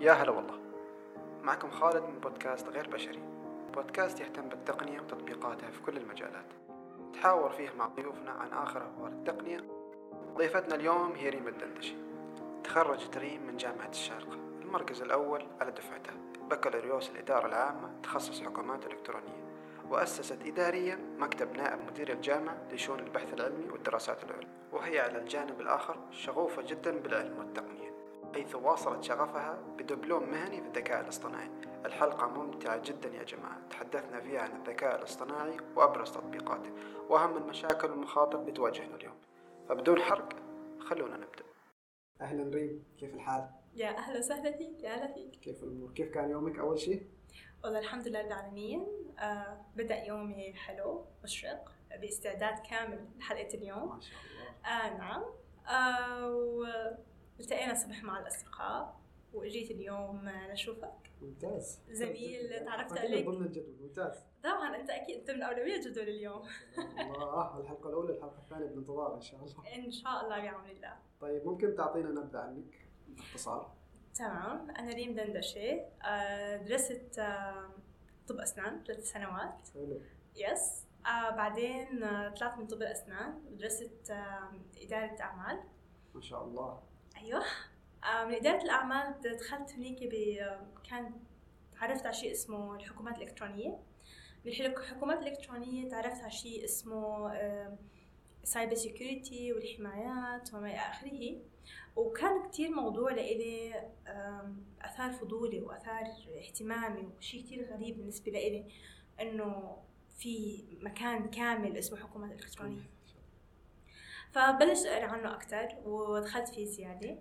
يا هلا والله. معكم خالد من بودكاست غير بشري. بودكاست يهتم بالتقنية وتطبيقاتها في كل المجالات. تحاور فيه مع ضيوفنا عن آخر أخبار التقنية. ضيفتنا اليوم هي ريم الدندشي تخرجت ريم من جامعة الشارقة المركز الأول على دفعتها بكالوريوس الإدارة العامة. تخصص حكومات إلكترونية. وأسست إداريا مكتب نائب مدير الجامعة لشؤون البحث العلمي والدراسات العليا وهي على الجانب الآخر شغوفة جدا بالعلم والتقنية. حيث واصلت شغفها بدبلوم مهني في الذكاء الاصطناعي. الحلقة ممتعة جدا يا جماعة. تحدثنا فيها عن الذكاء الاصطناعي وأبرز تطبيقاته وأهم المشاكل والمخاطر اللي تواجهنا اليوم. فبدون حرق خلونا نبدأ. أهلا ريم كيف الحال؟ يا أهلا وسهلا فيك يا هلا فيك. كيف الأمور؟ كيف كان يومك أول شيء؟ والله الحمد لله رب العالمين. آه بدأ يومي حلو مشرق بإستعداد كامل لحلقة اليوم. ما شاء الله. آه نعم. آه والتقينا الصبح مع الأصدقاء؟ وإجيت اليوم نشوفك. ممتاز. زميل تعرفت عليك. ضمن الجدول ممتاز. طبعا أنت أكيد أنت من أولوية جدول اليوم. الله. الحلقة الأولى الحلقة الثانية بانتظار إن شاء الله. إن شاء الله بعون الله. طيب ممكن تعطينا نبذة عنك باختصار؟ تمام. أنا ريم دندشة. آه درست آه طب أسنان ثلاث سنوات. حلو. يس آه بعدين آه طلعت من طب الأسنان ودرست آه إدارة أعمال. ما شاء الله. أيوه. آه من إدارة الأعمال دخلت هنيك ب آه، كان تعرفت على شيء اسمه الحكومات الإلكترونية. بالحكومات الإلكترونية تعرفت على شيء اسمه cyber security والحمايات وما إلى آخره. وكان كتير موضوع لإلي أثار فضولي وأثار اهتمامي وشيء كتير غريب بالنسبة لإلي إنه في مكان كامل اسمه حكومات إلكترونية. فبلشت اقرا عنه أكثر ودخلت فيه زيادة.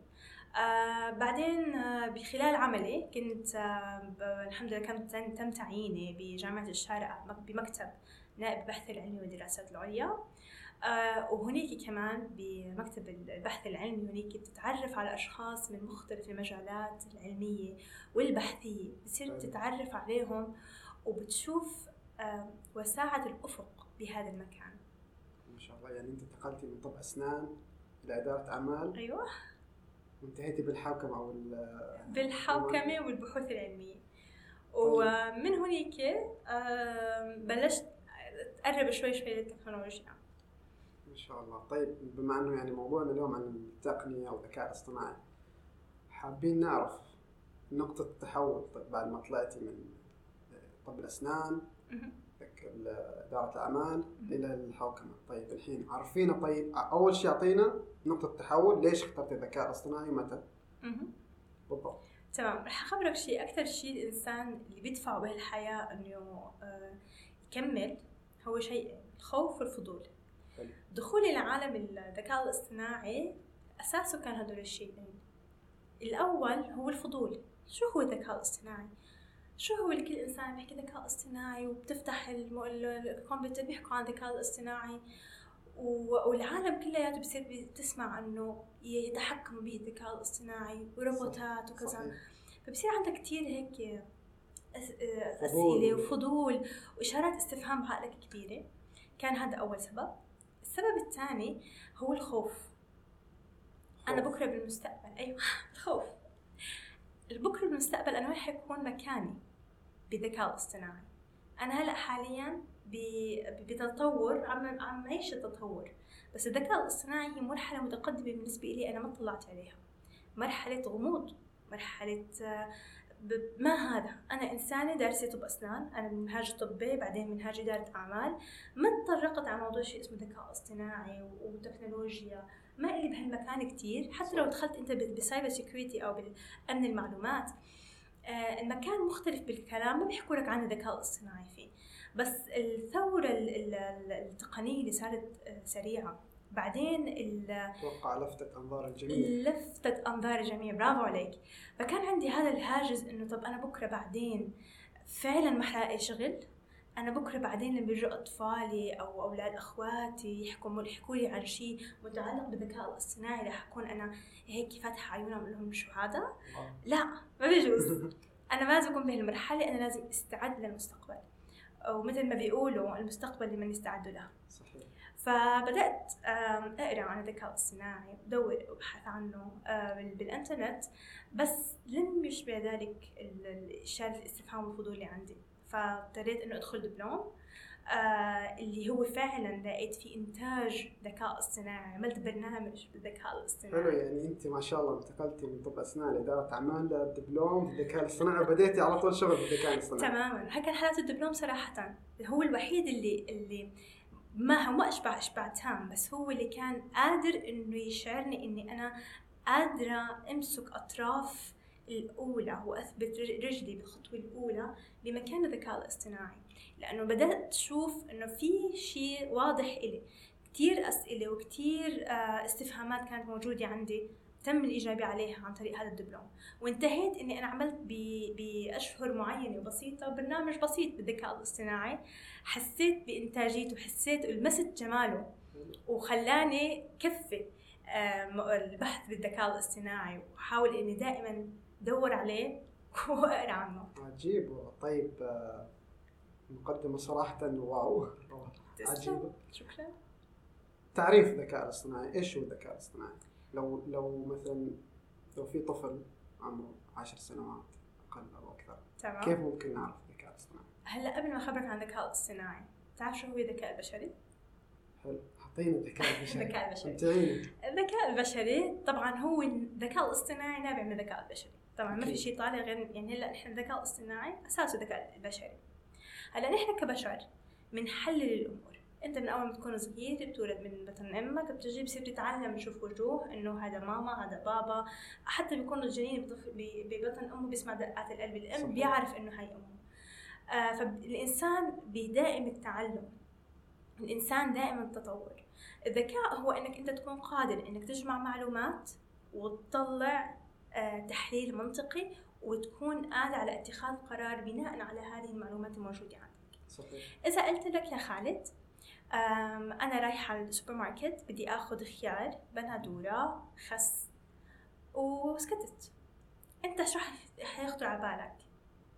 آه بعدين آه بخلال عملي كنت آه الحمد لله كنت تم تعييني بجامعة الشارقة مك- بمكتب نائب البحث العلمي والدراسات العليا. آه وهنيك كمان بمكتب البحث العلمي هنيك بتتعرف على أشخاص من مختلف المجالات العلمية والبحثية. بتصير حلو. تتعرف عليهم وبتشوف آه وساعة الأفق بهذا المكان. شاء الله. يعني أنت انتقلتي من طب أسنان إلى إدارة أعمال. أيوة. وانتهيتي بالحوكمة أو ال- بالحوكمة والبحوث العلمية. ومن هنيك بلشت أقرب شوي شوي للتكنولوجيا. ما شاء الله. طيب بما أنه يعني موضوعنا اليوم عن التقنية والذكاء الاصطناعي حابين نعرف نقطة التحول طيب بعد ما طلعتي من طب الأسنان. مهم. إدارة الأعمال إلى الحوكمة طيب الحين عرفينا طيب أول شيء أعطينا نقطة التحول ليش اخترتي الذكاء الاصطناعي ومتى مهم. بالضبط تمام رح أخبرك شيء أكثر شيء الإنسان اللي بيدفعه بهالحياة إنه آه، يكمل هو شيئين الخوف والفضول حلو. دخولي لعالم الذكاء الاصطناعي أساسه كان هدول الشيئين الأول هو الفضول شو هو الذكاء الاصطناعي؟ شو هو اللي كل إنسان بيحكي ذكاء اصطناعي وبتفتح الكمبيوتر بيحكوا عن الذكاء الاصطناعي؟ والعالم كلياته بصير بتسمع إنه يتحكموا به الذكاء الاصطناعي وروبوتات وكذا. فبصير عندك كتير هيك. أسئلة وفضول وإشارات استفهام بعقلك كبيرة كان هذا أول سبب. السبب الثاني هو الخوف. خوف. بكرة بالمستقبل. أيوة الخوف. بكرة بالمستقبل أنا وين حيكون مكاني. بالذكاء الاصطناعي. أنا هلأ حاليا بتطور عم عم عيش التطور بس الذكاء الاصطناعي هي مرحلة متقدمة بالنسبة لي أنا ما طلعت عليها. مرحلة غموض مرحلة ب- ما هذا؟ أنا إنسانة دارسة طب أسنان أنا من منهاج طبي بعدين منهاج إدارة أعمال ما تطرقت على موضوع شيء اسمه ذكاء اصطناعي وتكنولوجيا. ما إلي بهالمكان كتير حتى لو دخلت أنت بال cyber security أو بالأمن المعلومات. المكان مختلف بالكلام ما بيحكوا لك عن الذكاء الاصطناعي فيه. بس الثورة ال- ال- ال- التقنية اللي صارت آه، سريعة. بعدين أتوقع لفتت أنظار الجميع. لفتت أنظار الجميع. برافو عليك. فكان عندي هذا الهاجس إنه طب أنا بكرة بعدين فعلا ما حلاقي شغل. أنا بكرة بعدين لما بيجوا أطفالي أو أولاد أخواتي يحكوا يحكوا لي عن شيء متعلق بالذكاء الاصطناعي رح أكون أنا هيك فاتحة عيونهم أقول لهم شو هذا. لا ما بيجوز. أنا لازم أكون بهالمرحلة أنا لازم أستعد للمستقبل. ومثل ما بيقولوا المستقبل لمن يستعد له. صحيح. فبدأت أقرأ عن الذكاء الاصطناعي بدور وأبحث عنه آه، بال- بالإنترنت. بس لم يشبع ذلك ال- ال- إشارة الاستفهام والفضول اللي عندي. فاضطريت إنه أدخل دبلوم آه اللي هو فعلا لقيت فيه إنتاج ذكاء اصطناعي عملت برنامج بالذكاء حلو الاصطناعي يعني أنت ما شاء الله انتقلتي من طب أسنان لاداره أعمال للدبلوم في الذكاء الاصطناعي وبديتي على طول شغل في الذكاء الاصطناعي. تماما. كان حالة الدبلوم صراحة. هو الوحيد اللي اللي ما هو أشبع اشباع تام بس هو اللي كان قادر إنه يشعرني إني أنا قادرة أمسك أطراف الأولى واثبت رج- رجلي بالخطوة الأولى بمكان الذكاء الاصطناعي. لأنه بدأت أشوف إنه في شيء واضح إلي. كتير أسئلة وكتير آه، استفهامات كانت موجودة عندي تم الإجابة عليها عن طريق هذا الدبلوم. وانتهيت إني أنا عملت ب- بأشهر معينة وبسيطة برنامج بسيط بالذكاء الاصطناعي. حسيت بإنتاجيته حسيت لمست جماله وخلاني كفي آه، البحث بالذكاء الاصطناعي. وحاول إني دائما ادور عليه واقرا عنه عجيب. طيب آه، مقدمة صراحة واو. تسلم. شكرا. تعريف الذكاء الاصطناعي. إيش هو الذكاء الاصطناعي؟ لو لو مثلا لو في طفل عمره عشر سنوات أقل أو أكثر تمام. كيف ممكن نعرف الذكاء الاصطناعي؟ هلأ قبل ما أخبرك عن الذكاء الاصطناعي تعرف شو هو الذكاء البشري؟ حلو. اعطينا الذكاء البشري. الذكاء البشري. الذكاء البشري طبعا هو الذكاء الاصطناعي نابع من الذكاء البشري. طبعا ما في. شيء طالع غير يعني هلأ نحن الذكاء الاصطناعي أساسه الذكاء البشري. هلأ نحن كبشر بنحلل الأمور. أنت من أول ما تكون صغير بتولد من بطن أمك بتجي بصير تتعلم تشوف وجوه إنه هذا ماما هذا بابا. حتى بيكون الجنين ببطن أمه بيسمع دقات القلب الأم صحيح. بيعرف إنه هاي أمه. آه فالإنسان بدائم التعلم. الإنسان دائما التطور الذكاء هو إنك أنت تكون قادر إنك تجمع معلومات وتطلع تحليل منطقي وتكون قادر على اتخاذ قرار بناء على هذه المعلومات الموجودة عندك صحيح إذا قلت لك يا خالد أنا رايحة على السوبر ماركت بدي آخذ خيار بندورة خس وسكتت أنت شو حيخطر على بالك؟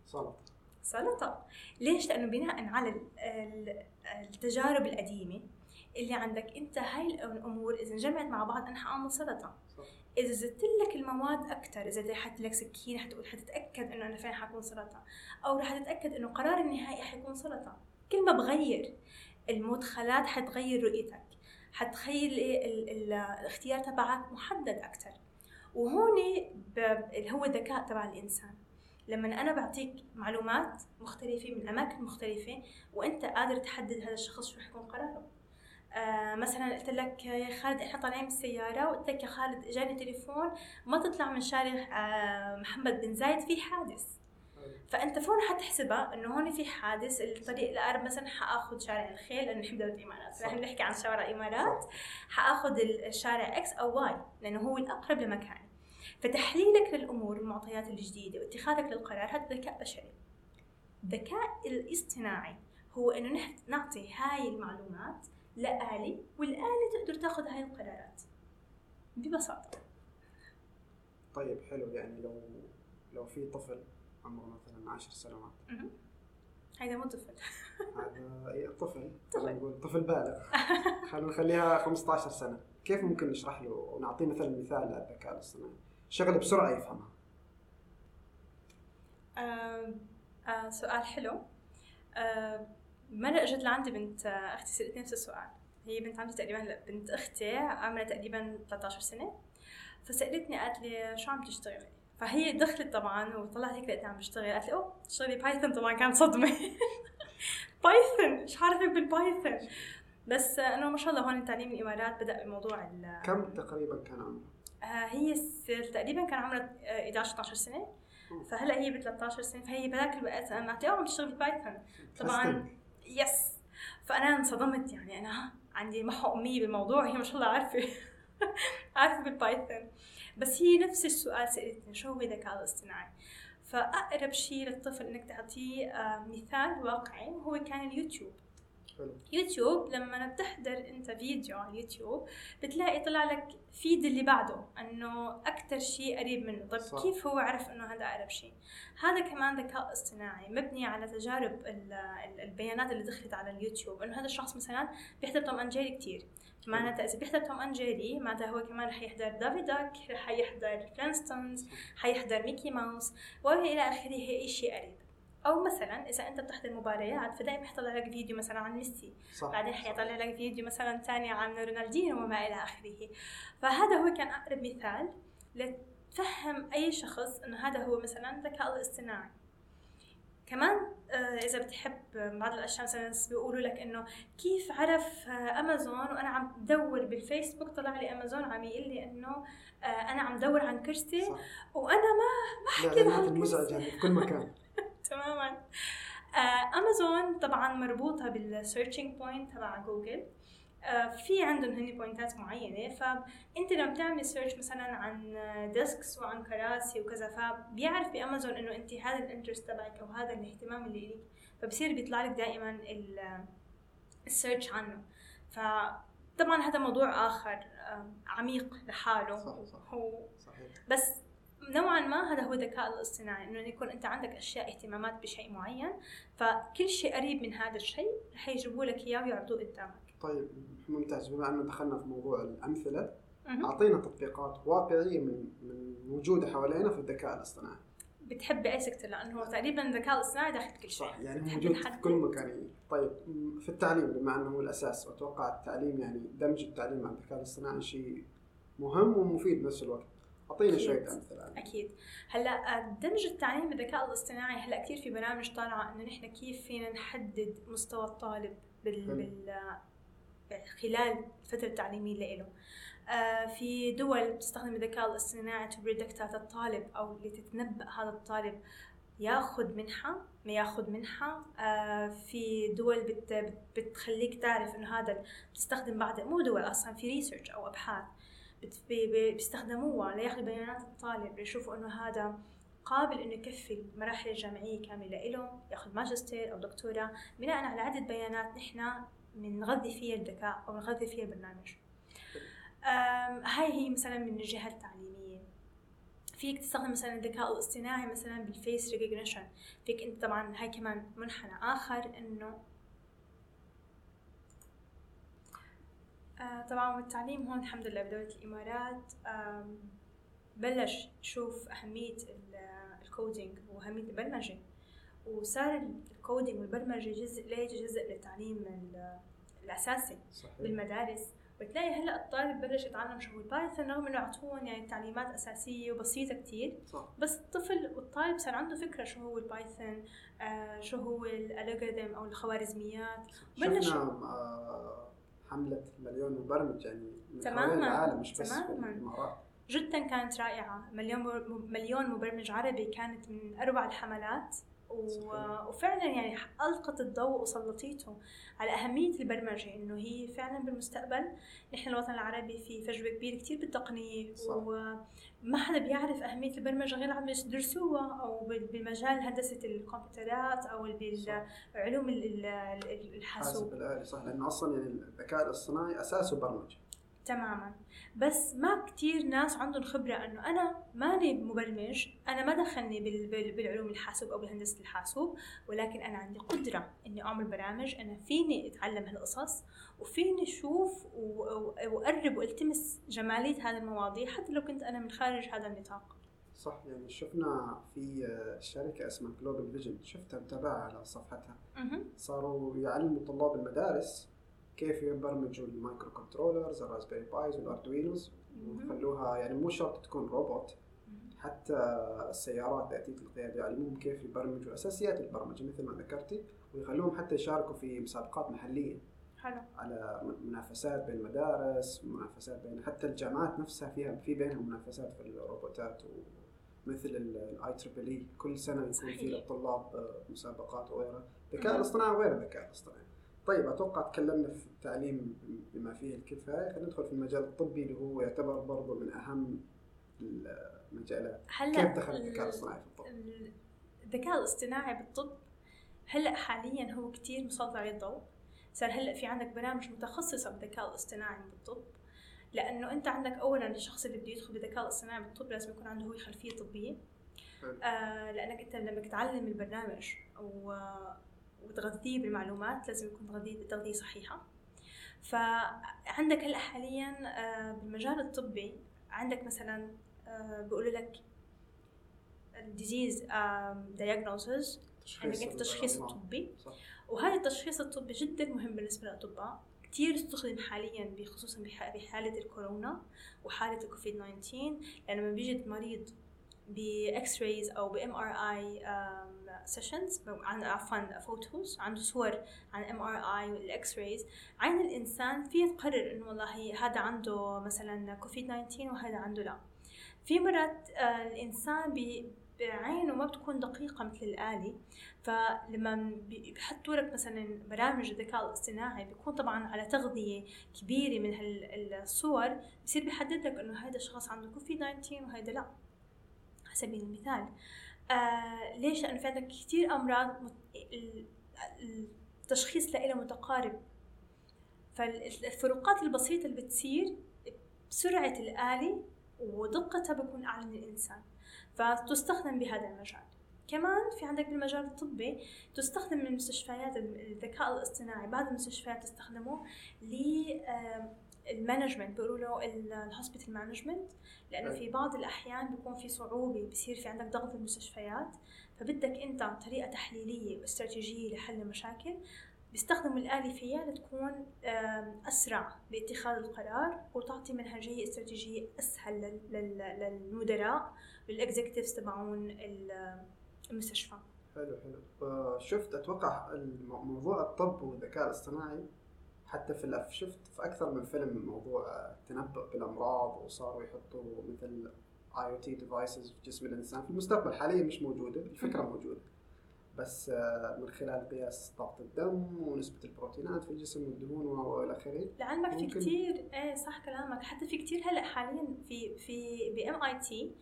سلطة سلطة ليش؟ لأنه بناء على ال- ال- التجارب القديمة اللي عندك أنت هاي الأمور إذا انجمعت مع بعض أنا حأعمل سلطة صح. إذا زدت لك المواد أكثر إذا حط لك سكين حتقول حتتأكد إنه أنا فعلا حكون سلطة. أو رح تتأكد إنه قرار النهائي حيكون سلطة. كل ما بغير المدخلات حتغير رؤيتك. حتخيل ال- ال- الاختيار تبعك محدد أكثر وهون اللي هو الذكاء تبع الإنسان. لما أنا بعطيك معلومات مختلفة من أماكن مختلفة وأنت قادر تحدد هذا الشخص شو رح يكون قراره. آه مثلا قلت لك يا خالد إحنا طالعين بالسيارة وقلت لك يا خالد اجاني تليفون ما تطلع من شارع آه محمد بن زايد في حادث. فأنت فون حتحسبها إنه هون في حادث الطريق الأقرب مثلا حأخذ شارع الخيل لأنه نحن دوله الإمارات. نحن بنحكي عن شوارع الإمارات. حأخذ الشارع X أو Y لأنه هو الأقرب لمكاني فتحليلك للأمور والمعطيات الجديدة واتخاذك للقرار هذا ذكاء بشري. الذكاء الاصطناعي هو إنه نحن نعطي هاي المعلومات لآلة والآلة تقدر تاخذ هاي القرارات. ببساطة. طيب حلو. يعني لو لو في طفل عمره مثلا عشر سنوات. هيدا مو طفل. هذا إيه، طفل. طفل. خلينا نقول طفل بالغ. خلينا نخليها 15 سنة. كيف ممكن نشرح له ونعطيه مثلا مثال للذكاء الاصطناعي شغله بسرعة يفهمها. آه آه سؤال حلو. آه مرة اجت لعندي بنت آه، أختي سألتني نفس السؤال. هي بنت عمتي تقريبا بنت أختي عمرها تقريبا 13 سنة. فسألتني قالت لي شو عم تشتغلي؟ فهي دخلت طبعا وطلعت هيك لقيتها عم بشتغل قالت لي أوه تشتغلي Python طبعا كانت صدمة. Python إيش عارفك بال Python بس آه، إنه ما شاء الله هون تعليم الإمارات بدأ بموضوع ال- كم تقريبا كان عمره؟ آه، هي تقريبا كان عمرها آه، 11 12 سنة. فهلأ هي ب 13 سنة. فهي بذاك الوقت أنا قلت عم تشتغل Python طبعا yes فأنا انصدمت يعني أنا عندي محو اميه بالموضوع هي ما شاء الله عارفة. عارفة بال Python. بس هي نفس السؤال سألتني شو هو الذكاء الاصطناعي؟ فأقرب شيء للطفل إنك تعطيه آه، مثال واقعي هو كان اليوتيوب. حلو. يوتيوب لما بتحضر أنت فيديو على اليوتيوب بتلاقي طلع لك feed اللي بعده إنه أكثر شيء قريب منه. طيب صح. كيف هو عرف إنه هذا أقرب شيء هذا كمان ذكاء اصطناعي مبني على تجارب ال- ال- البيانات اللي دخلت على اليوتيوب إنه هذا الشخص مثلا بيحضر Tom and Jerry كثير معناتها إذا بيحضر Tom and Jerry معناتها هو كمان رح يحضر دافي داك رح يحضر Flintstones حيحضر ميكي ماوس وإلى آخره اي شيء قريب. أو مثلا إذا أنت بتحضر مباريات فدائما يطلع لك فيديو مثلا عن ميسي. صح. بعدين حيطلع لك فيديو مثلا ثاني عن رونالدينو وما إلى آخره. فهذا هو كان أقرب مثال لتفهم أي شخص إنه هذا هو مثلا الذكاء الاصطناعي. كمان آه، إذا بتحب بعض الأشياء مثلا بيقولوا لك إنه كيف عرف آه، أمازون وأنا عم بدور بالفيسبوك؟ طلع لي أمازون عم يقول لي إنه آه، أنا عم دور عن كرسي صح. وأنا ما الاعلانات لها المزعجه اللي في كل مكان. تماما. آه، امازون طبعا مربوطة بال searching point تبع جوجل آه، في عندهم هني point ات معينة فأنت لما بتعملي search مثلا عن desks وعن كراسي وكذا فبيعرف بأمازون إنه أنت هذا ال interest تبعك أو هذا الاهتمام اللي لك فبصير بيطلع لك دائما ال- السيرش عنه. فطبعا هذا موضوع آخر آه، عميق لحاله. صح، صح. هو صحيح. بس نوعا ما هذا هو الذكاء الاصطناعي إنه يكون أنت عندك أشياء اهتمامات بشيء معين فكل شيء قريب من هذا الشيء رح يجيبوا لك إياه ويعرضوه قدامك طيب ممتاز بما انه دخلنا في موضوع الأمثلة. أعطينا تطبيقات واقعية من من موجوده حوالينا في الذكاء الاصطناعي بتحب باي سكتور لأنه هو تقريبا الذكاء الاصطناعي داخل كل شيء صح يعني موجود في؟ كل مكان يعني. طيب في التعليم بما أنه هو الأساس واتوقع التعليم يعني دمج التعليم مع الذكاء الاصطناعي شيء مهم ومفيد بنفس الوقت اعطينا. شوية أمثلة. أكيد هلأ آه، دمج التعليم بالذكاء الاصطناعي هلأ كثير في برامج طالعة إنه نحن كيف فينا نحدد مستوى الطالب بال. بال... خلال الفترة التعليمية له آه، في دول بتستخدم الذكاء الاصطناعي تبريدكتات الطالب أو لتتنبأ هذا الطالب ياخذ منحة ما ياخذ منحة آه، في دول بت بت- بتخليك تعرف إنه هذا بتستخدم بعض مو دول أصلا في research أو أبحاث بت- بي- بي- بيستخدموها. لياخذوا بيانات الطالب ليشوفوا إنه هذا قابل إنه يكفي المراحل الجامعيه كاملة له ياخذ ماجستير أو دكتوراه بناء على عده بيانات نحن بنغذي فيها الذكاء أو نغذي فيها البرنامج. هاي هي مثلا من الجهة التعليمية. فيك تستخدم مثلا الذكاء الاصطناعي مثلا بال face recognition. فيك أنت طبعا هاي كمان منحنى آخر إنه آه، طبعا والتعليم هون الحمد لله بدولة الإمارات. بلش يشوف أهمية ال- ال coding وأهمية البرمجة. وصار ال coding والبرمجة جزء ليش جزء للتعليم ال- الأساسي صحيح. بالمدارس. بتلاقي هلأ الطالب بلش يتعلم شو هو ال Python رغم إنه اعطوهم يعني تعليمات أساسية وبسيطة كتير. صح. بس الطفل والطالب صار عنده فكرة شو هو ال Python آه شو هو ال algorithm أو الخوارزميات. بلش- شفنا آه، حملة مليون مبرمج يعني من تماماً، العالم مش بس تماماً. جدا كانت رائعة مليون مليون مبرمج عربي كانت من أروع الحملات. وفعلا يعني ألقت الضوء وسلطيته على أهمية البرمجة إنه هي فعلا بالمستقبل نحن الوطن العربي في فجوة كبيرة كتير بالتقنية صح. وما حدا بيعرف أهمية البرمجة غير عم يدرسوها بال- بمجال هندسة الكمبيوترات ال- ال- الحاسوب. الآلي صح. لأنه أصلا يعني الذكاء الاصطناعي أساسه برمجة. تماما. بس ما كتير ناس عندهم خبرة إنه أنا ماني مبرمج أنا ما دخلني بال- بال- بالعلوم الحاسوب أو بهندسة الحاسوب ولكن أنا عندي قدرة إني أعمل برامج أنا فيني أتعلم هالقصص وفيني أشوف و- و- وأقرب وألتمس جمالية هذه المواضيع حتى لو كنت أنا من خارج هذا النطاق. صح يعني شفنا في شركة اسمها Global Vision شفتها متابعة على صفحتها. صاروا يعلموا طلاب المدارس كيف يبرمجوا ال microcontrollers ال Raspberry Pis وال Arduinos مهم. وخلوها يعني مو شرط تكون روبوت حتى السيارات ذاتية القيادة يعلموهم كيف يبرمجوا أساسيات البرمجة مثل ما ذكرتي ويخلوهم حتى يشاركوا في مسابقات محلية. حلو. على منافسات بين المدارس منافسات بين حتى الجامعات نفسها فيها في بينهم منافسات في الروبوتات. ومثل ال IEEE كل سنة يكون في. للطلاب آه، مسابقات وغيرها. الذكاء. الاصطناعي وغير الذكاء الاصطناعي. طيب أتوقع تكلمنا في التعليم بما فيه الكفاية. خلينا ندخل في المجال الطبي اللي هو يعتبر برضه من أهم المجالات. هلا كيف دخل الذكاء ال- الاصطناعي في الطب؟ الذكاء الاصطناعي بالطب هلا حاليا هو كتير مسلط عليه الضوء صار هلا في عندك برامج متخصصة بالذكاء الاصطناعي بالطب. لأنه أنت عندك اولا الشخص اللي بده يدخل بالذكاء الاصطناعي بالطب لازم يكون عنده هو خلفية طبية. آه لأنك أنت لما تتعلم البرنامج و... وتغذيه بالمعلومات لازم يكون تغذيه تغذية صحيحة. فعندك هلأ حاليا آه بالمجال الطبي عندك مثلا آه بيقولوا لك ال disease diagnosis عندك التشخيص الطبي. وهذا التشخيص الطبي جدا مهم بالنسبة للأطباء. كثير استخدم حاليا بخصوصا بحالة الكورونا وحالة الكوفيد 19 لأنه لما بيجي المريض ب X-rays أو ب MRI sessions عفوا photos عنده صور عن MRI وال X-rays. عين الإنسان فيه تقرر إنه والله هذا عنده مثلا كوفيد 19 وهذا عنده لا. في مرات آه، الإنسان بعينه ما بتكون دقيقة مثل الآلي. فلما بيحطوا لك مثلا برامج الذكاء الاصطناعي بيكون طبعا على تغذية كبيرة من هالصور بصير بيحدد لك إنه هذا الشخص عنده كوفيد 19 وهذا لا. على سبيل المثال. آه ليش؟ لأنه في عندك كثير أمراض التشخيص لها متقارب. فالفروقات البسيطة اللي بتصير بسرعة الآلي ودقتها بكون أعلى من الإنسان. فتستخدم بهذا المجال. كمان في عندك بالمجال الطبي تستخدم من المستشفيات الذكاء الاصطناعي. بعض المستشفيات تستخدمه ال management بيقولوا له ال hospital management لأنه في بعض الأحيان بيكون في صعوبة بصير في عندك ضغط المستشفيات فبدك أنت طريقة تحليلية واستراتيجية لحل المشاكل بيستخدموا الآلة فيها لتكون أسرع باتخاذ القرار وتعطي منهجية استراتيجية أسهل للمدراء للإكزيكتيفز تبعون المستشفى. حلو حلو شفت أتوقع موضوع الطب والذكاء الاصطناعي حتى في الأف شفت في أكثر من فيلم موضوع التنبؤ بالأمراض وصاروا يحطوا مثل IoT devices في جسم الإنسان. في المستقبل حاليا مش موجودة الفكرة موجودة. بس آه، من خلال قياس ضغط الدم ونسبة البروتينات في الجسم والدهون وإلى آخره. لعلمك في كثير إيه صح كلامك. حتى في كثير هلأ حاليا في في ب MIT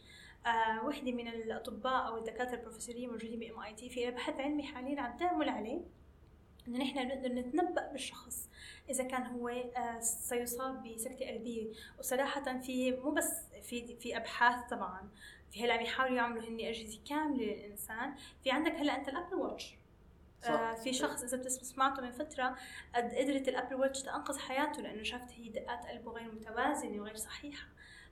آه وحدة من الأطباء أو الدكاترة البروفيسوريين موجودين ب MIT في بحث علمي حاليا عم تعمل عليه. انه نحن نقدر نتنبأ بالشخص إذا كان هو آه سيصاب بسكتة قلبية وصراحة في مو بس في في أبحاث طبعا. في هلأ عم يحاولوا يعملوا هن أجهزة كاملة للإنسان. في عندك هلأ أنت ال Apple Watch. آه في شخص إذا سمعته من فترة قدرت ال Apple Watch تنقذ حياته لأنه شافت هي دقات قلبه غير متوازنة وغير صحيحة.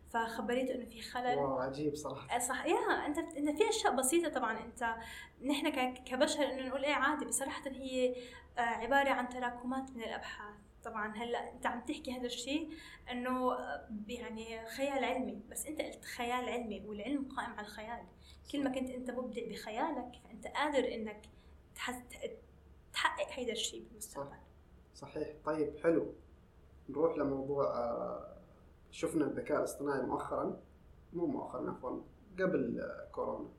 فخبريته إنه في خلل. wow عجيب صراحة. آه، صح يا أنت انت في أشياء بسيطة طبعا. أنت نحن كبشر إنه نقول إيه عادي بس صراحة هي آه، عبارة عن تراكمات من الأبحاث. طبعا هلأ أنت عم تحكي هذا الشيء إنه يعني خيال علمي. بس أنت قلت خيال علمي والعلم قائم على الخيال. كل ما كنت أنت مبدع بخيالك فأنت قادر إنك تحقق هذا الشيء بالمستقبل. صحيح. طيب حلو. نروح لموضوع آه، شفنا الذكاء الاصطناعي مؤخرا مو مؤخرا عفوا قبل كورونا.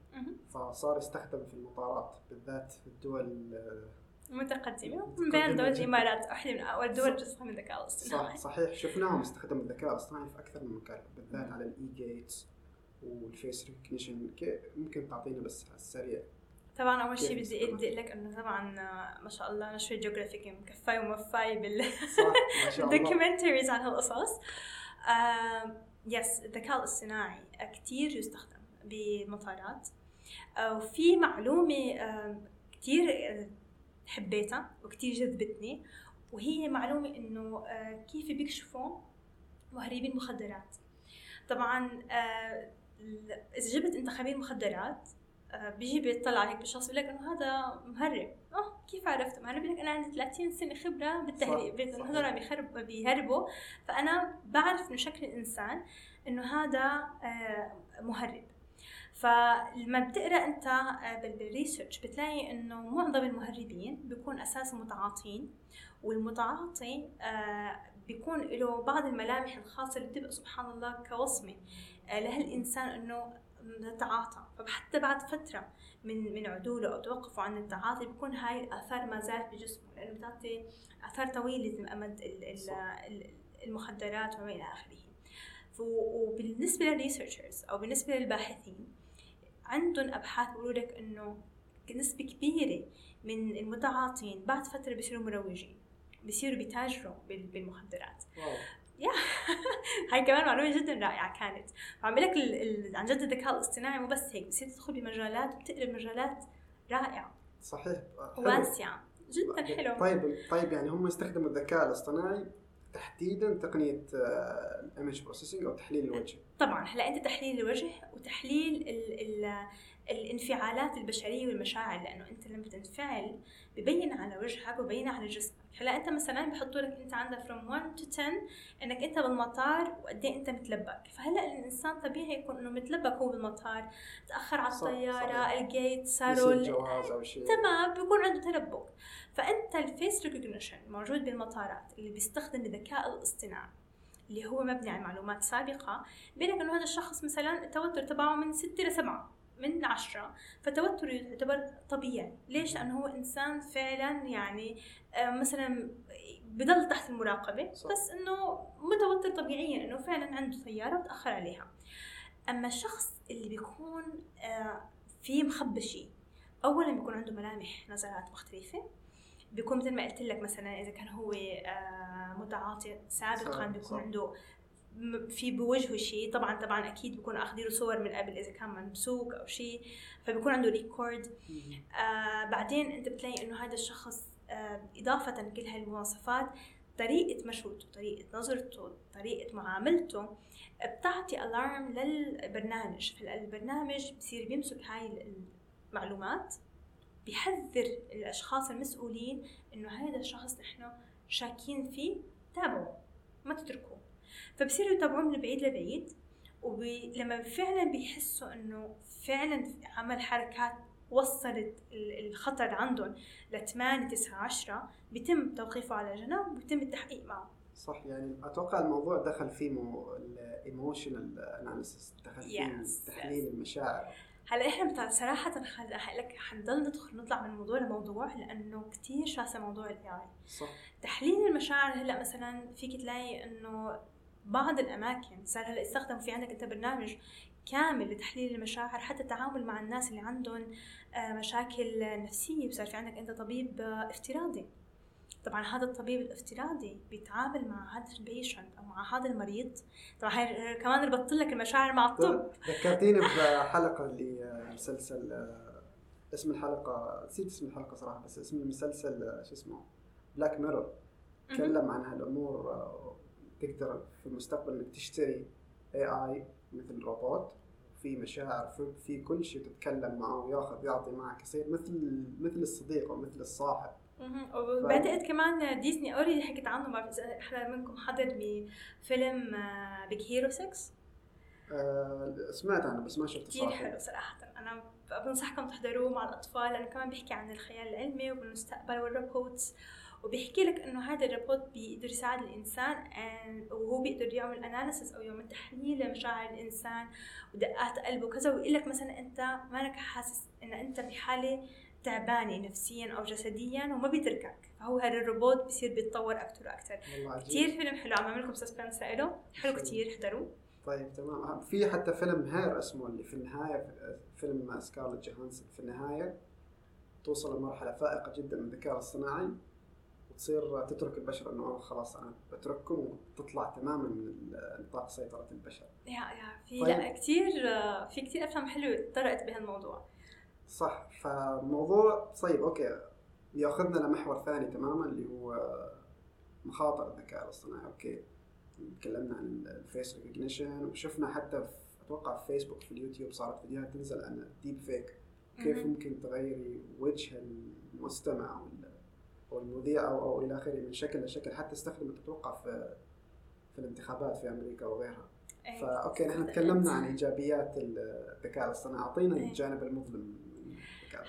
فصار يستخدم في المطارات بالذات في الدول آه، متقدمة من بين دول الإمارات واحدة من أول دول تستخدم الذكاء الاصطناعي. صح صحيح. شفناهم استخدموا الذكاء الاصطناعي في أكثر من مكان بالذات على ال e-gates وال face recognition ممكن تعطينا بس على السريع طبعا أول شيء بدي ابدي لك إنه طبعا ما شاء الله أنا شوي geographic مكفاي ومفاي بال documentaries عن هالقصص. yes الذكاء الاصطناعي كثير يستخدم بالمطارات وفي معلومة كثير حبيتها وكتير جذبتني وهي معلومة إنه آه، كيف بيكشفوا مهربين مخدرات. طبعا آه، إذا جبت أنت خبير مخدرات آه، بيجي بيطلع عليك بالشخص بيقول لك إنه هذا مهرب. آه كيف عرفت ما أنا بقول لك أنا عندي 30 سنة خبرة بالتهريب هذول عم بيخرب بيهربوا. فأنا بعرف من شكل الانسان إنه هذا مهرب. فلما بتقرأ أنت آه، بالريسيرش بتلاقي إنه معظم المهربين بيكون أساسا متعاطين والمتعاطي آه، بيكون له بعض الملامح الخاصة اللي بتبقى سبحان الله كوصمة آه، لهالإنسان إنه تعاطى فحتى بعد فترة من من عدوله أو توقفه عن التعاطي بيكون هاي الآثار ما زالت بجسمه لأنه بتعطي آثار طويلة الأمد المخدرات وما إلى آخره. وبالنسبة لل researchers أو بالنسبة للباحثين عندهم أبحاث بيقولوا لك إنه نسبة كبيرة من المتعاطين بعد فترة بيصيروا مروجين بيصيروا بيتاجروا بال- بالمخدرات. wow. هاي كمان معلومة جدا رائعة كانت. وعم لك ال... ال... عن جد الذكاء الاصطناعي مو بس هيك بصير تدخل بمجالات وبتقلب مجالات رائعة. صحيح. حلو. واسعة. جدا حلو. طيب طيب يعني هم يستخدموا الذكاء الاصطناعي تحديدا تقنية ال image processing أو تحليل الوجه. طبعا هلأ أنت تحليل الوجه وتحليل ال ال الانفعالات البشرية والمشاعر لأنه أنت لما تنفعل ببين على وجهك وبين على جسمك. هلأ أنت مثلا بحطوا لك أنت عندك from 1 to 10 إنك أنت بالمطار وقد إيه أنت متلبك. فهلأ الإنسان طبيعي يكون إنه متلبك هو بالمطار تأخر على الطيارة. ال gate صاروا تمام بيكون عنده تلبك. فأنت ال face recognition موجود بالمطارات اللي بيستخدم الذكاء الاصطناعي اللي هو مبني على معلومات سابقة بيقول إنه هذا الشخص مثلا التوتر تبعه من ستة لسبعة من عشرة فتوتره يعتبر طبيعي ليش؟ لأنه هو إنسان فعلا يعني آه، مثلا بضل تحت المراقبة صح. بس إنه متوتر طبيعيا إنه فعلا عنده طيارة وتأخر عليها أما الشخص اللي بيكون آه، في مخبى شيء اولا بيكون عنده ملامح نظرات مختلفة بيكون مثل ما قلت لك مثلا إذا كان هو آه، متعاطي سابقا صح، بيكون. عنده في بوجهه شيء. طبعا طبعا أكيد بيكون اخذين له صور من قبل إذا كان ممسوك أو شيء فبيكون عنده ريكورد. آه بعدين أنت بتلاقي إنه هذا الشخص آه إضافة لكل هالمواصفات طريقة مشوته طريقة نظرته طريقة معاملته بتعطي الارم للبرنامج. فالبرنامج بصير بيمسك هاي المعلومات بيحذر الأشخاص المسؤولين إنه هذا الشخص نحن شاكين فيه تابعوا ما تتركوه. فبصيروا يتابعوه من بعيد لبعيد ولما فعلا بيحسوا إنه فعلا عمل حركات وصلت ال- الخطر عندهم ل 8 9 10 بيتم توقيفه على جنب وبيتم التحقيق معه. صح يعني أتوقع الموضوع دخل فيه ال emotional analysis دخل فيه Yes, تحليل المشاعر. هلأ إحنا صراحة. لك حنضل ندخل نطلع من موضوع لموضوع لأنه كتير شاسع موضوع ال AI صح. تحليل المشاعر هلأ مثلا فيك تلاقي إنه بعض الأماكن صار هلأ يستخدم في عندك أنت برنامج كامل لتحليل المشاعر حتى التعامل مع الناس اللي عندهم آه، مشاكل نفسية وصار في عندك أنت طبيب آه، افتراضي. طبعا هذا الطبيب الافتراضي بيتعامل مع هذا ال patient أو مع هذا المريض. طبعا هاي كمان ربطت لك المشاعر مع الطب. ذكرتيني بحلقة لمسلسل آه، اسم الحلقة نسيت اسم الحلقة صراحة بس اسم المسلسل شو اسمه؟ Black Mirror تكلم عن هالأمور تقدر في المستقبل إنك تشتري AI مثل روبوت في مشاعر في, كل شيء تتكلم معه وياخذ يعطي معك يصير مثل مثل الصديق أو مثل الصاحب. وبعتقد كمان ديزني already حكيت عنه ما بعرف اذا حدا منكم حضر بفيلم Big Hero 6 آه سمعت عنه بس ما شفته كثير صراحة. حلو صراحة. أنا بنصحكم تحضروه مع الأطفال لأنه كمان بيحكي عن الخيال العلمي والمستقبل وال robots وبيحكي لك إنه هذا الروبوت بيقدر يساعد الإنسان and- وهو بيقدر يعمل analysis أو يعمل تحليل لمشاعر الإنسان ودقات قلبه وكذا ويقول لك مثلا أنت مانك حاسس إن أنت بحالة تعبانة نفسيا أو جسديا وما بيتركك. فهو هذا الروبوت بصير بيتطور والله عجيب كثير فيلم حلو عم أعمل لكم suspense له. حلو. كثير احضروه. طيب تمام. في حتى فيلم Her اسمه اللي في النهاية فيلم سكارلت جوهانسون في النهاية توصل لمرحلة فائقة جدا من الذكاء الاصطناعي. وتصير تترك البشر إنه أنا خلاص أنا بترككم وتطلع تماما من نطاق سيطرة البشر. yeah yeah في طيب. لا كثير في كثير أفلام حلوة طرقت بهالموضوع صح فموضوع طيب okay ياخذنا لمحور ثاني تماما اللي هو مخاطر الذكاء الاصطناعي okay تكلمنا عن ال face recognition وشفنا حتى في أتوقع في فيسبوك في اليوتيوب صارت فيديوهات تنزل عن ال deep fake كيف. ممكن تغيري وجه المستمع ال- أو المذيع أو أو إلى آخره من شكل لشكل حتى استخدمت أتوقع في في الانتخابات في أمريكا وغيرها. إيه. فاوكي نحن تكلمنا عن إيجابيات الذكاء الاصطناعي. أعطينا إيه. الجانب المظلم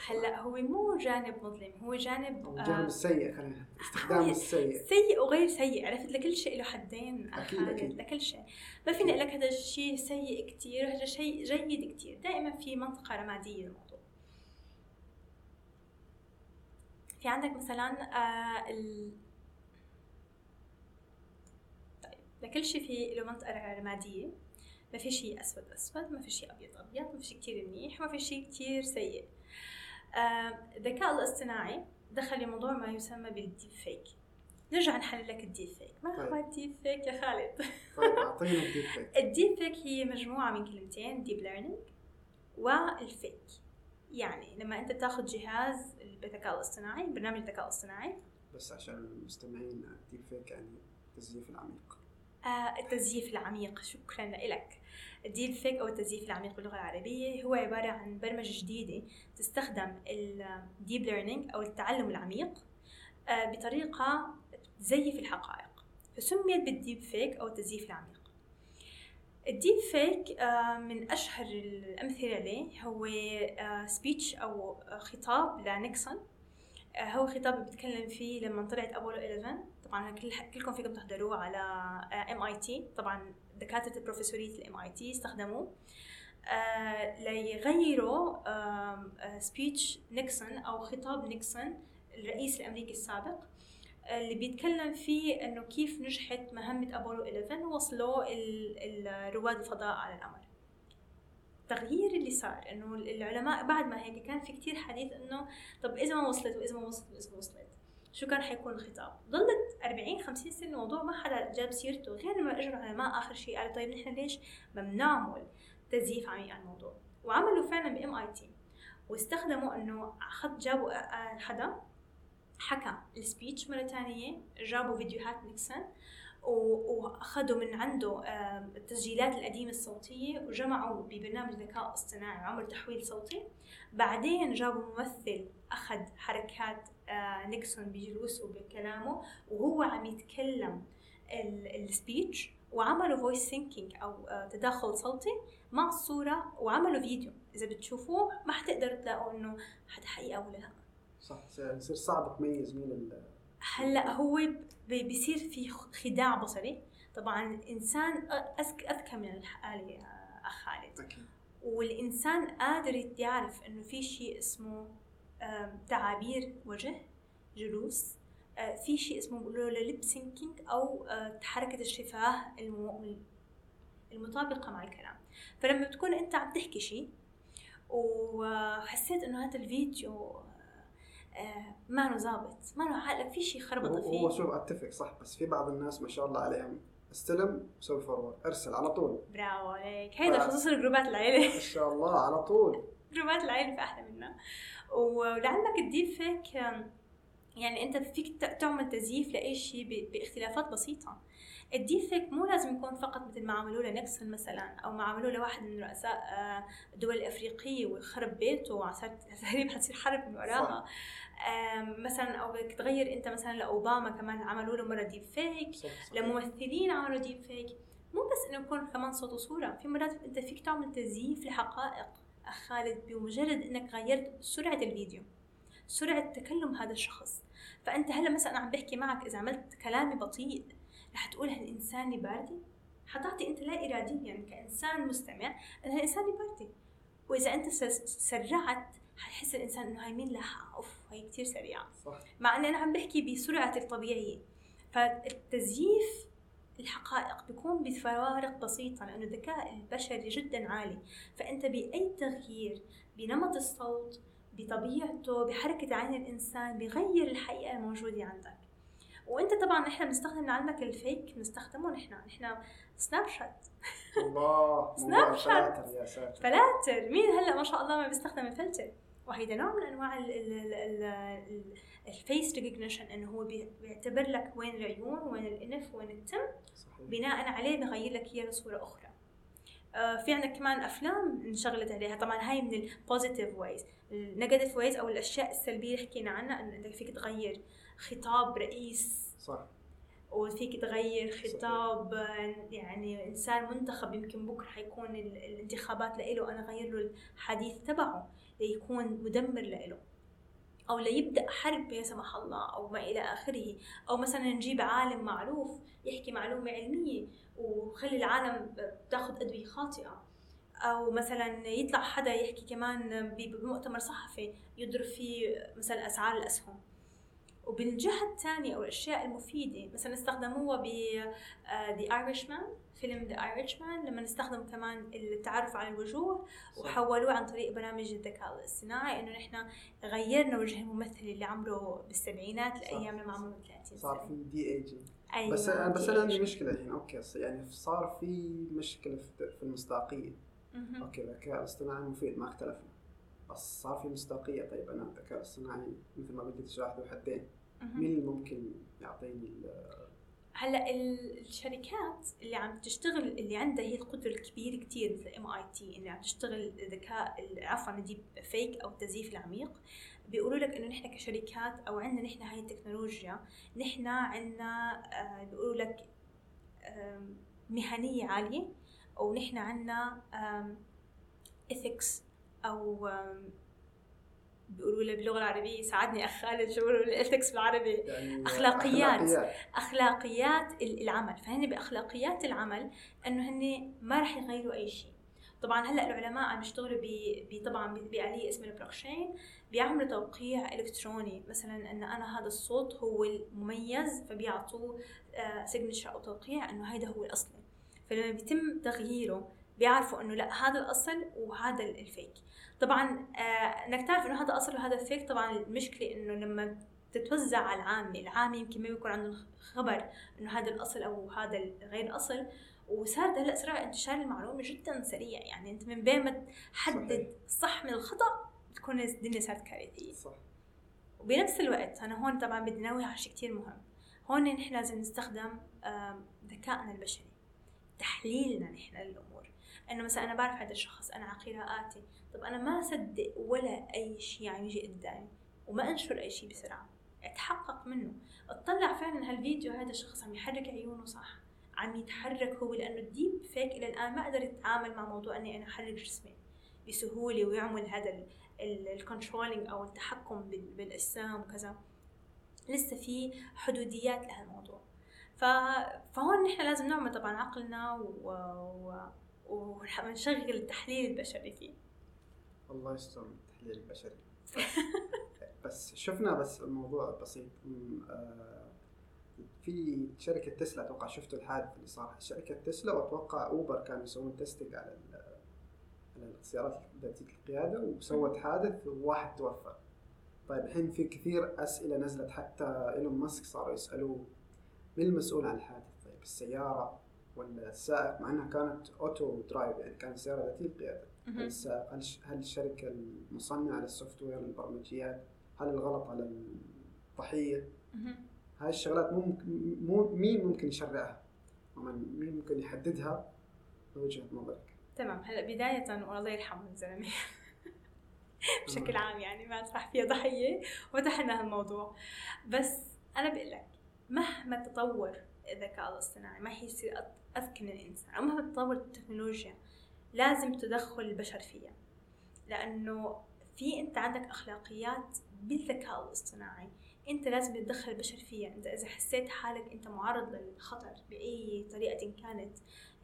هلأ هو مو جانب مظلم هو جانب أو آه، الجانب السيء خلينا استخدامه السيء. سيء وغير سيء. عرفت لكل شيء له حدين أكيد، خالد أكيد. لكل شيء. ما فيني أقول لك هذا الشيء سيء كثير وهذا شيء جيد كثير دائما في منطقة رمادية. للموضوع في عندك مثلا آه ال... طيب لكل شيء في له منطقه رمادية ما في شيء أسود أسود ما في شيء أبيض أبيض ما في شيء كثير منيح ما في شيء كثير سيء. آه، الذكاء الاصطناعي دخل لموضوع ما يسمى بال deep fake نرجع نحلل لك ال deep fake ما طيب. هو ال deep fake يا خالد؟ طيب اعطينا الديب فيك ال deep fake هي مجموعة من كلمتين deep learning وال fake يعني لما أنت تاخذ جهاز بالذكاء الاصطناعي برنامج الذكاء الاصطناعي. بس عشان المستمعين ال deep fake يعني التزييف العميق. آه التزييف العميق. شكرا لك. ال deep fake أو التزييف العميق باللغة العربية هو عبارة عن برمجة جديدة تستخدم ال deep learning أو التعلم العميق آه بطريقة تزيف الحقائق. فسميت بال deep fake أو التزييف العميق. ال deep fake آه، من أشهر الأمثلة عليه هو speech أو خطاب لنيكسون. آه، هو خطاب بيتكلم فيه لما طلعت أبولو 11 طبعا كل كلكم فيكم تحضروه على MIT طبعا دكاترة البروفيسورية ال MIT استخدموه. آه، ليغيروا speech نيكسون أو خطاب نيكسون الرئيس الأمريكي السابق. آه، اللي بيتكلم فيه إنه كيف نجحت مهمة أبولو 11 ووصلوا رواد الفضاء على القمر. التغيير اللي صار إنه العلماء بعد ما هيك كان في كتير حديث إنه طب إذا ما وصلت وإذا ما وصلت وإذا ما وصلت شو كان حيكون الخطاب؟ ضلت 40 50 سنة الموضوع ما حدا جاب سيرته غير لما اجوا العلماء آخر شيء قالوا طيب نحن ليش ما بنعمل تزييف عميق عن الموضوع؟ وعملوا فعلا ب MIT. واستخدموا إنه اخذ جابوا آه، آه، حدا حكى ال speech مرة تانية جابوا فيديوهات نيكسون وأخذوا من عنده التسجيلات القديمة الصوتية وجمعوا ببرنامج ذكاء اصطناعي وعملوا تحويل صوتي. بعدين جابوا ممثل أخذ حركات آه، نيكسون بجلوسه بكلامه وهو عم يتكلم ال speech وعملوا voice syncing أو آه، تداخل صوتي مع الصورة وعملوا فيديو. إذا بتشوفوه ما حتقدروا تلاقوا إنه هذا حقيقة ولا لا. صح يصير صعب تميز مين ال هلأ هو بي- بيصير في خداع بصري. طبعا الإنسان أذك أذكى من الآلة يا أخ خالد. أكيد. والإنسان قادر يعرف إنه في شيء اسمه تعابير وجه جلوس. آه، في شيء اسمه بيقولوا له lip syncing أو آه، حركة الشفاه المطابقة مع الكلام. فلما بتكون أنت عم تحكي شيء وحسيت إنه هذا الفيديو آه، ما له ظابط ما له عقلك في شيء خربطة فيه. هو شوف أتفق صح بس في بعض الناس ما شاء الله عليهم. استلم سوي forward ارسل على طول. برافو عليك. هيدا خصوصا groupات العيلة. ما شاء الله على طول. groupات العيلة في أحلى منها ولعلمك ال deep fake آم، يعني أنت فيك تعمل تزييف لأي شيء بإختلافات بسيطة. ال deep fake مو لازم يكون فقط مثل ما عملوا لنيكسون مثلا أو ما عملوا لواحد من رؤساء آه، الدول الأفريقية وخرب بيته تقريبا حتصير حرب من وراها. مثلا أو بدك تغير أنت مثلا لأوباما كمان عملوا له مرة deep fake. لممثلين عملوا deep fake. مو بس إنه يكون كمان صوت وصورة في مرات أنت فيك تعمل تزييف لحقائق اخ خالد بمجرد إنك غيرت سرعة الفيديو سرعة تكلم هذا الشخص. فأنت هلأ مثلا عم بحكي معك إذا عملت كلامي بطيء رح تقول هالانسان باردة حتعطي أنت لا اراديا يعني كإنسان مستمع ان هالانسان باردة وإذا أنت س- سرعت حيحس الإنسان إنه هاي مين لها؟ أوف هي كتير سريعة. صح. مع إني أنا عم بحكي بسرعة الطبيعية. فالتزييف الحقائق بيكون بفوارق بسيطة لأنه الذكاء البشري جدا عالي. فأنت بأي تغيير بنمط الصوت بطبيعته بحركة عين الإنسان بغير الحقيقة الموجودة عندك. وانت طبعا إحنا بنستخدم لعلمك ال fake بنستخدمه نحن. نحن سناب شات. الله. Snapchat. فلاتر يا ساتر. فلاتر. مين هلا ما شاء الله ما بيستخدم الفلتر؟ وهيدا نوع من أنواع ال- ال- ال- ال- ال- ال face recognition إنه هو بي- بيعتبر لك وين العيون وين الإنف وين التم. صحيح. بناء عليه بغير لك إياه لصورة أخرى. آه، في عندك كمان أفلام انشغلت عليها. طبعا هاي من ال positive ways ال negative ways أو الأشياء السلبية اللي حكينا عنها إنه انت فيك تغير. خطاب رئيس. صح. وفيك تغير خطاب آه، يعني إنسان منتخب يمكن بكرة حيكون ال- الانتخابات لإله أنا غير له الحديث تبعه ليكون مدمر لإله. أو ليبدأ حرب لا سمح الله أو ما إلى آخره. أو مثلا نجيب عالم معروف يحكي معلومة علمية وخلي العالم تاخذ أدوية خاطئة. أو مثلا يطلع حدا يحكي كمان بمؤتمر صحفي يضرب فيه مثلا أسعار الأسهم. وبالجهة الثانية أو الأشياء المفيدة مثلا استخدموها ب The Irishman فيلم The Irishman لما نستخدم كمان التعرف على الوجوه وحولوه عن طريق برامج الذكاء الاصطناعي إنه نحن غيرنا وجه الممثل اللي عمره بالسبعينات لأيام لما عمره 30 صار في دي اي جي أيوة بس أنا بس أنا عندي. مشكلة الحين. أوكي يعني صار في مشكلة في المصداقية. أوكي الذكاء الاصطناعي مفيد ما اختلفنا. بس صار في مصداقية طيب أنا الذكاء الاصطناعي مثل ما قلت وحدين مهم. مين ممكن يعطيني هلا ال- الشركات اللي عم تشتغل اللي عندها هي القدرة الكبيرة كتير مثل MIT اللي عم تشتغل ذكاء عفوا ال deep fake أو التزييف العميق. بيقولوا لك إنه نحن كشركات أو عندنا نحن هاي التكنولوجيا نحن عندنا آه، بيقولوا لك مهنية عالية أو نحن عندنا اثكس أو بيقولوا لها باللغة العربية ساعدني أخ خالد شو بيقولوا الاثكس بالعربي يعني أخلاقيات. أخلاقيات. أخلاقيات ال- العمل. فهن بأخلاقيات العمل إنه هن ما راح يغيروا أي شيء. طبعا هلأ العلماء عم يشتغلوا ب- طبعا بآلية اسمها البلوكشين بيعملوا توقيع إلكتروني. مثلا ان أنا هذا الصوت هو المميز فبيعطوه سيجنتشر أو توقيع إنه هذا هو الأصلي. فلما بيتم تغييره بيعرفوا إنه لأ هذا الأصل وهذا الفيك. طبعا آه، إنك تعرف إنه هذا أصل وهذا فيك طبعا المشكلة إنه لما تتوزع على العامة العامة يمكن ما بيكون عندهم خبر إنه هذا الأصل أو هذا غير الأصل. وصار هلا صراع انتشار المعلومة جدا سريع. يعني أنت من بين ما تحدد. الصح من الخطأ تكون الدنيا صارت كارثية. صح. وبنفس الوقت أنا هون طبعا بدي نوه على شيء كثير مهم. هون نحن لازم نستخدم ذكائنا البشري تحليلنا نحن للأمور. إنه مثلا أنا بعرف هذا الشخص أنا على قراءاتي طب أنا ما أصدق ولا أي شيء عم يجي قدامي وما أنشر أي شيء بسرعة. أتحقق منه. أطلع فعلا هالفيديو هذا الشخص عم يحرك عيونه صح. عم يتحرك هو لأنه الديب فيك إلى الآن ما قدر يتعامل مع موضوع إني أنا أحرك جسمي بسهولة ويعمل هذا ال controlling أو التحكم بال- بالأجسام وكذا. لسه في حدوديات لهالموضوع. ف... فهون نحن لازم نعمل طبعا عقلنا و... و... ونشغل التحليل البشري فيه. الله يستر التحليل البشري بس شفنا بس الموضوع بسيط. آه، في شركة تسلا أتوقع شفتوا الحادث اللي صار. شركة تسلا وأتوقع أوبر كانوا يسوون testing على على السيارات ذاتية القيادة وسوت حادث وواحد توفى. طيب الحين في كثير أسئلة نزلت حتى إيلون ماسك صاروا يسألوه مين المسؤول عن الحادث؟ طيب السيارة ولا السائق؟ مع إنها كانت auto drive يعني كانت سيارة ذاتية القيادة. هل هل الش- هل الشركة المصنعة لل software البرمجيات هل الغلط على الضحية؟ هاي الشغلات مو ممكن مو مين ممكن يشرعها؟ مين ممكن يحددها؟ بوجهة نظرك. تمام. هلا بداية والله يرحمه الزلمة بشكل عام يعني ما صح فيها ضحية. وفتحنا هالموضوع. بس أنا بقول لك مهما تطور الذكاء الاصطناعي ما حيصير أذكى من الإنسان أو مهما تطور التكنولوجيا لازم تدخل البشر فيها. لأنه في أنت عندك أخلاقيات بالذكاء الاصطناعي. أنت لازم تدخل البشر فيها. أنت إذا حسيت حالك أنت معرض للخطر بأي طريقة كانت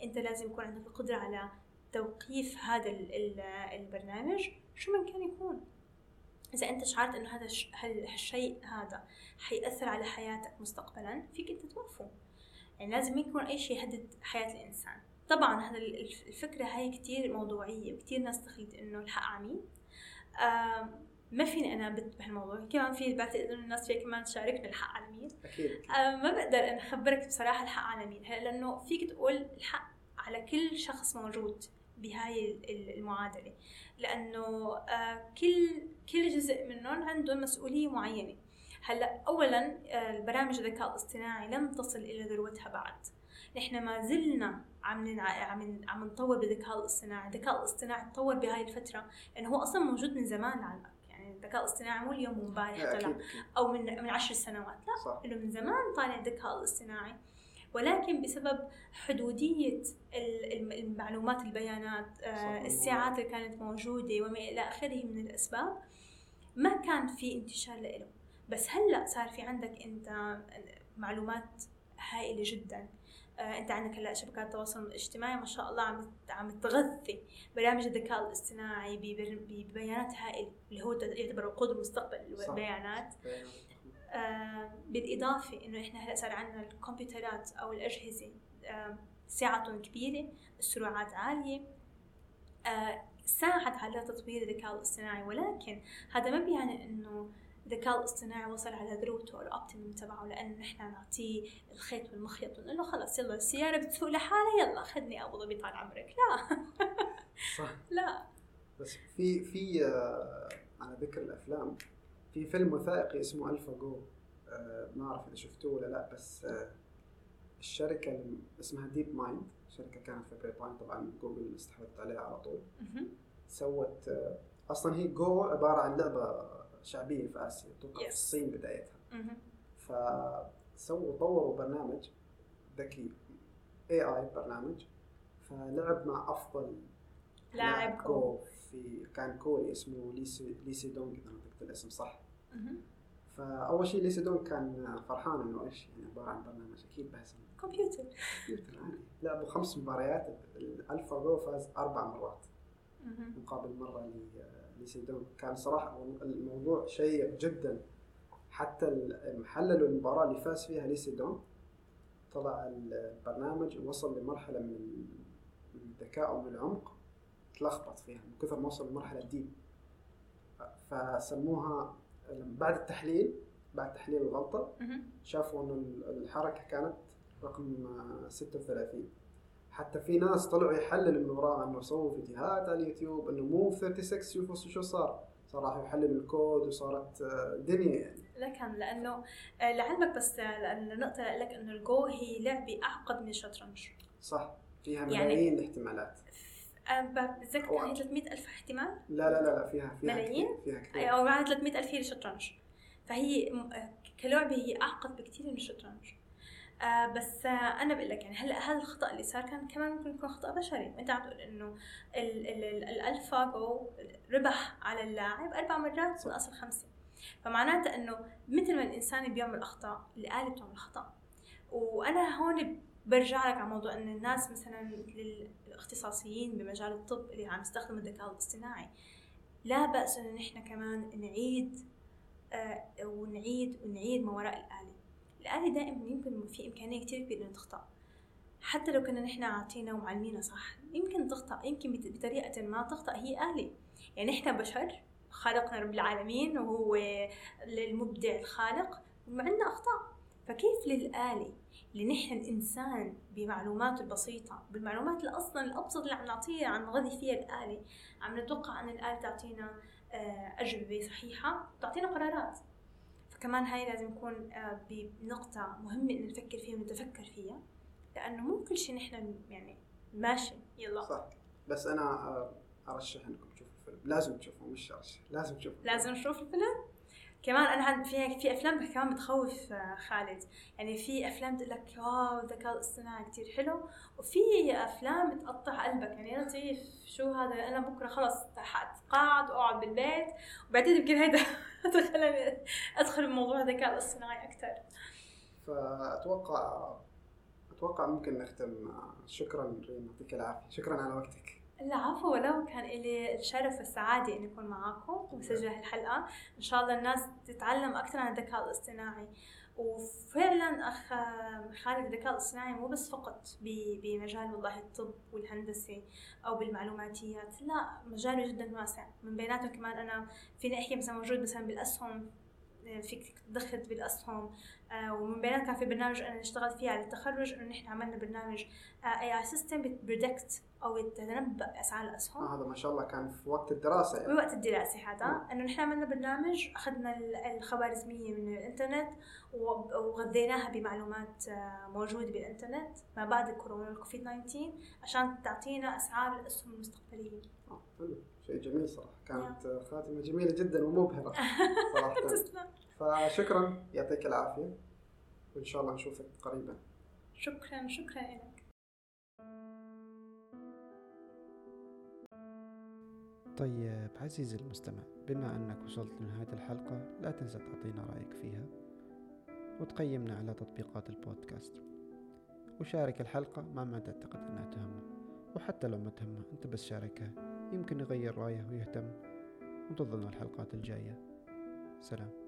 أنت لازم يكون عندك القدرة على توقيف هذا ال- ال- البرنامج شو من كان يكون. إذا أنت شعرت إنه هذا الش- هال- هالشيء هذا حيأثر على حياتك مستقبلا فيك أنت توقفه. يعني لازم يكون أي شيء يهدد حياة الإنسان. طبعا هذا ال- الف- الفكرة هاي كتير موضوعية وكتير ناس تخلط إنه الحق عميد ما فيني أنا أبت بهالموضوع. كمان في بعتقد إنه الناس فيها كمان تشاركني الحق على مين. أكيد. آه، ما بقدر أنا أخبرك بصراحة الحق على مين. لأنه فيك تقول الحق على كل شخص موجود بهاي ال- ال- المعادلة. لأنه آه، كل كل جزء منهم عنده مسؤولية معينة. هلا اولا آه، البرامج الذكاء الاصطناعي لم تصل إلى ذروتها بعد. نحن ما زلنا عم عم عم نطور بالذكاء الاصطناعي، الذكاء الاصطناعي تطور بهاي الفترة لأنه هو أصلا موجود من زمان لعلمك، يعني الذكاء الاصطناعي مو اليوم وامبارح لا، طلع. أو من من عشر سنوات، لا صح. إنه من زمان طالع الذكاء الاصطناعي. ولكن بسبب حدودية ال- الم- المعلومات البيانات آه،. الساعات اللي كانت موجودة وما إلى آخره من الأسباب ما كان في انتشار له بس هلأ صار في عندك أنت معلومات هائلة جدا. انت عندك هلا شبكات التواصل الاجتماعي ما شاء الله عم عم تغذي برامج الذكاء الاصطناعي ببيانات هائله اللي هو يعتبر وقود المستقبل. البيانات. آه، بالإضافة إنه إحنا هلا صار عندنا الكمبيوترات أو الأجهزة آه، سعتهم كبيرة السرعات عالية. آه، ساعد على تطوير الذكاء الاصطناعي ولكن هذا ما بيعني إنه الذكاء الاصطناعي وصل على ذروته الأوبتيمم تبعه لأن نحن نعطيه الخيط والمخيط ونقول له خلص يلا السيارة بتسوق لحالها يلا خدني أبو ظبي طال عمرك. لا. صح. لا. بس في في آه، على ذكر الأفلام في فيلم وثائقي اسمه AlphaGo. آه، ما أعرف إذا شفتوه ولا لا بس آه، الشركة اللي اسمها DeepMind شركة كانت في بريطانيا طبعا جوجل استحوذت عليها على طول. سوت أصلا هي جو عبارة عن لعبة شعبية في آسيا توقع في Yes. الصين بدايتها مهم. فسووا طوروا برنامج ذكي AI برنامج فلعب مع أفضل لاعب جو في كان كوري اسمه لي سي لي سي دونغ إذا نطقت الاسم صح مهم. فأول شيء لي سي دونغ كان فرحان إنه إيش يعني عبارة عن برنامج أكيد بحسن كمبيوتر كمبيوتر عادي لعبوا خمس مباريات ال AlphaGo فاز أربع مرات. مقابل مرة دونغ كان صراحة الموضوع شيق جدا. حتى حللوا المباراة اللي فاز فيها ليسي دونغ طلع البرنامج وصل لمرحلة من ال- من الذكاء ومن العمق. تلخبط فيها من كثر ما وصل لمرحلة ديب فسموها بعد التحليل بعد تحليل الغلطة. شافوا إنه ال- الحركة كانت رقم آه، 36 حتى في ناس طلعوا يحللوا من وراها أنه سووا فيديوهات على اليوتيوب أنه مو 36 شوفوا شو صار. صار راحوا يحللوا الكود وصارت آه، دنيا يعني. لكن لأنه آه، لعلمك بس آه، لأن النقطه لك أنه الجو هي لعبة أعقد من الشطرنج صح. فيها يعني- ملايين الاحتمالات. أنا بتذكر كان هي 300 ألف احتمال؟ لا لا لا لا فيها فيها ملايين؟ فيها كثير. أو معها 300 ألف هي الشطرنج فهي كلعبة هي أعقد بكثير من الشطرنج آه بس آه أنا بقول لك يعني هلا هذا الخطأ اللي صار كان كمان ممكن يكون خطأ بشري؟ وانت عم تقول إنه ال- ال- ال- الالفا جو ربح على اللاعب أربع مرات من أصل خمسة. فمعناته إنه مثل ما الإنسان بيعمل اخطاء الآلة بتعمل خطا وأنا هون برجع لك على موضوع ان الناس مثلا مثل الاختصاصيين بمجال الطب اللي عم يستخدموا الذكاء الاصطناعي لا بأس إنه نحن كمان نعيد آه ونعيد ونعيد ما وراء الآلة. الآلة دائما يمكن في إمكانية كتير كبيرة إنه تخطأ. حتى لو كنا نحن عاطينا ومعلمينها صح يمكن تخطأ. يمكن بطريقة ما تخطأ هي آلة يعني نحن بشر خالقنا رب العالمين وهو المبدع الخالق وعندنا أخطاء. فكيف للآلة اللي نحن الإنسان بمعلوماته البسيطة بالمعلومات اللي أصلا الأبسط اللي عم نعطيها عم نغذي فيها الآلة عم نتوقع أن الآلة تعطينا آه، أجوبة صحيحة تعطينا قرارات. فكمان هاي لازم نكون آه، بنقطة مهمة إن نفكر فيها ونتفكر فيها لأنه مو كل شيء نحن يعني ماشي. يلا. صح. بس أنا آه، أرشح إنكم تشوفوا الفيلم لازم تشوفوه مش أرشح. لازم تشوفوا لازم نشوف الفيلم؟ كمان أنا في في أفلام كمان بتخوف آه، خالد. يعني في أفلام تقول لك واو الذكاء الاصطناعي كتير حلو. وفي أفلام تقطع قلبك. يعني يا لطيف شو هذا؟ أنا بكرة خلص حاتقاعد وأقعد بالبيت. وبعدين يمكن هيدا خلاني أدخل بموضوع الذكاء الاصطناعي أكثر فاتوقع أتوقع ممكن نختم آه، شكرا ريم يعطيك العافية. شكرا على وقتك. العفو ولو كان لي الشرف والسعادة إني أكون معاكم وسجل هالحلقة. إن شاء الله الناس تتعلم أكثر عن الذكاء الاصطناعي. وفعلا أخ خالد الذكاء الاصطناعي مو بس فقط بمجال والله الطب والهندسة أو بالمعلوماتيات لا مجاله جدا واسع. من بيناتهم كمان أنا فيني أحكي مثلا موجود مثلا بالأسهم فيك تدخل بالأسهم. آه، ومن بيناتهم كان في برنامج أنا اشتغلت فيه على التخرج إنه نحن عملنا برنامج AI system بت predict أو تتنبا باسعار الأسهم. آه هذا ما شاء الله كان في وقت الدراسة يعني. بوقت الدراسة هذا. إنه نحن عملنا برنامج أخذنا ال- الخوارزمية من الإنترنت وغذيناها بمعلومات آه، موجودة بالإنترنت ما بعد الكورونا الكوفيد 19 عشان تعطينا أسعار الأسهم المستقبلية. آه حلو. شيء جميل صراحة. كانت آه، خاتمة جميلة جدا ومبهرة صراحة. فشكرا. يعطيك العافية. وإن شاء الله نشوفك قريبا. شكرا شكرا لك. طيب عزيزي المستمع بما أنك وصلت لنهاية الحلقة لا تنسى تعطينا رأيك فيها وتقيمنا على تطبيقات البودكاست. وشارك الحلقة مع من تعتقد أنها تهمه وحتى لو ما تهمه أنت بس شاركها. يمكن يغير رأيه ويهتم. وانتظرنا الحلقات الجاية. سلام.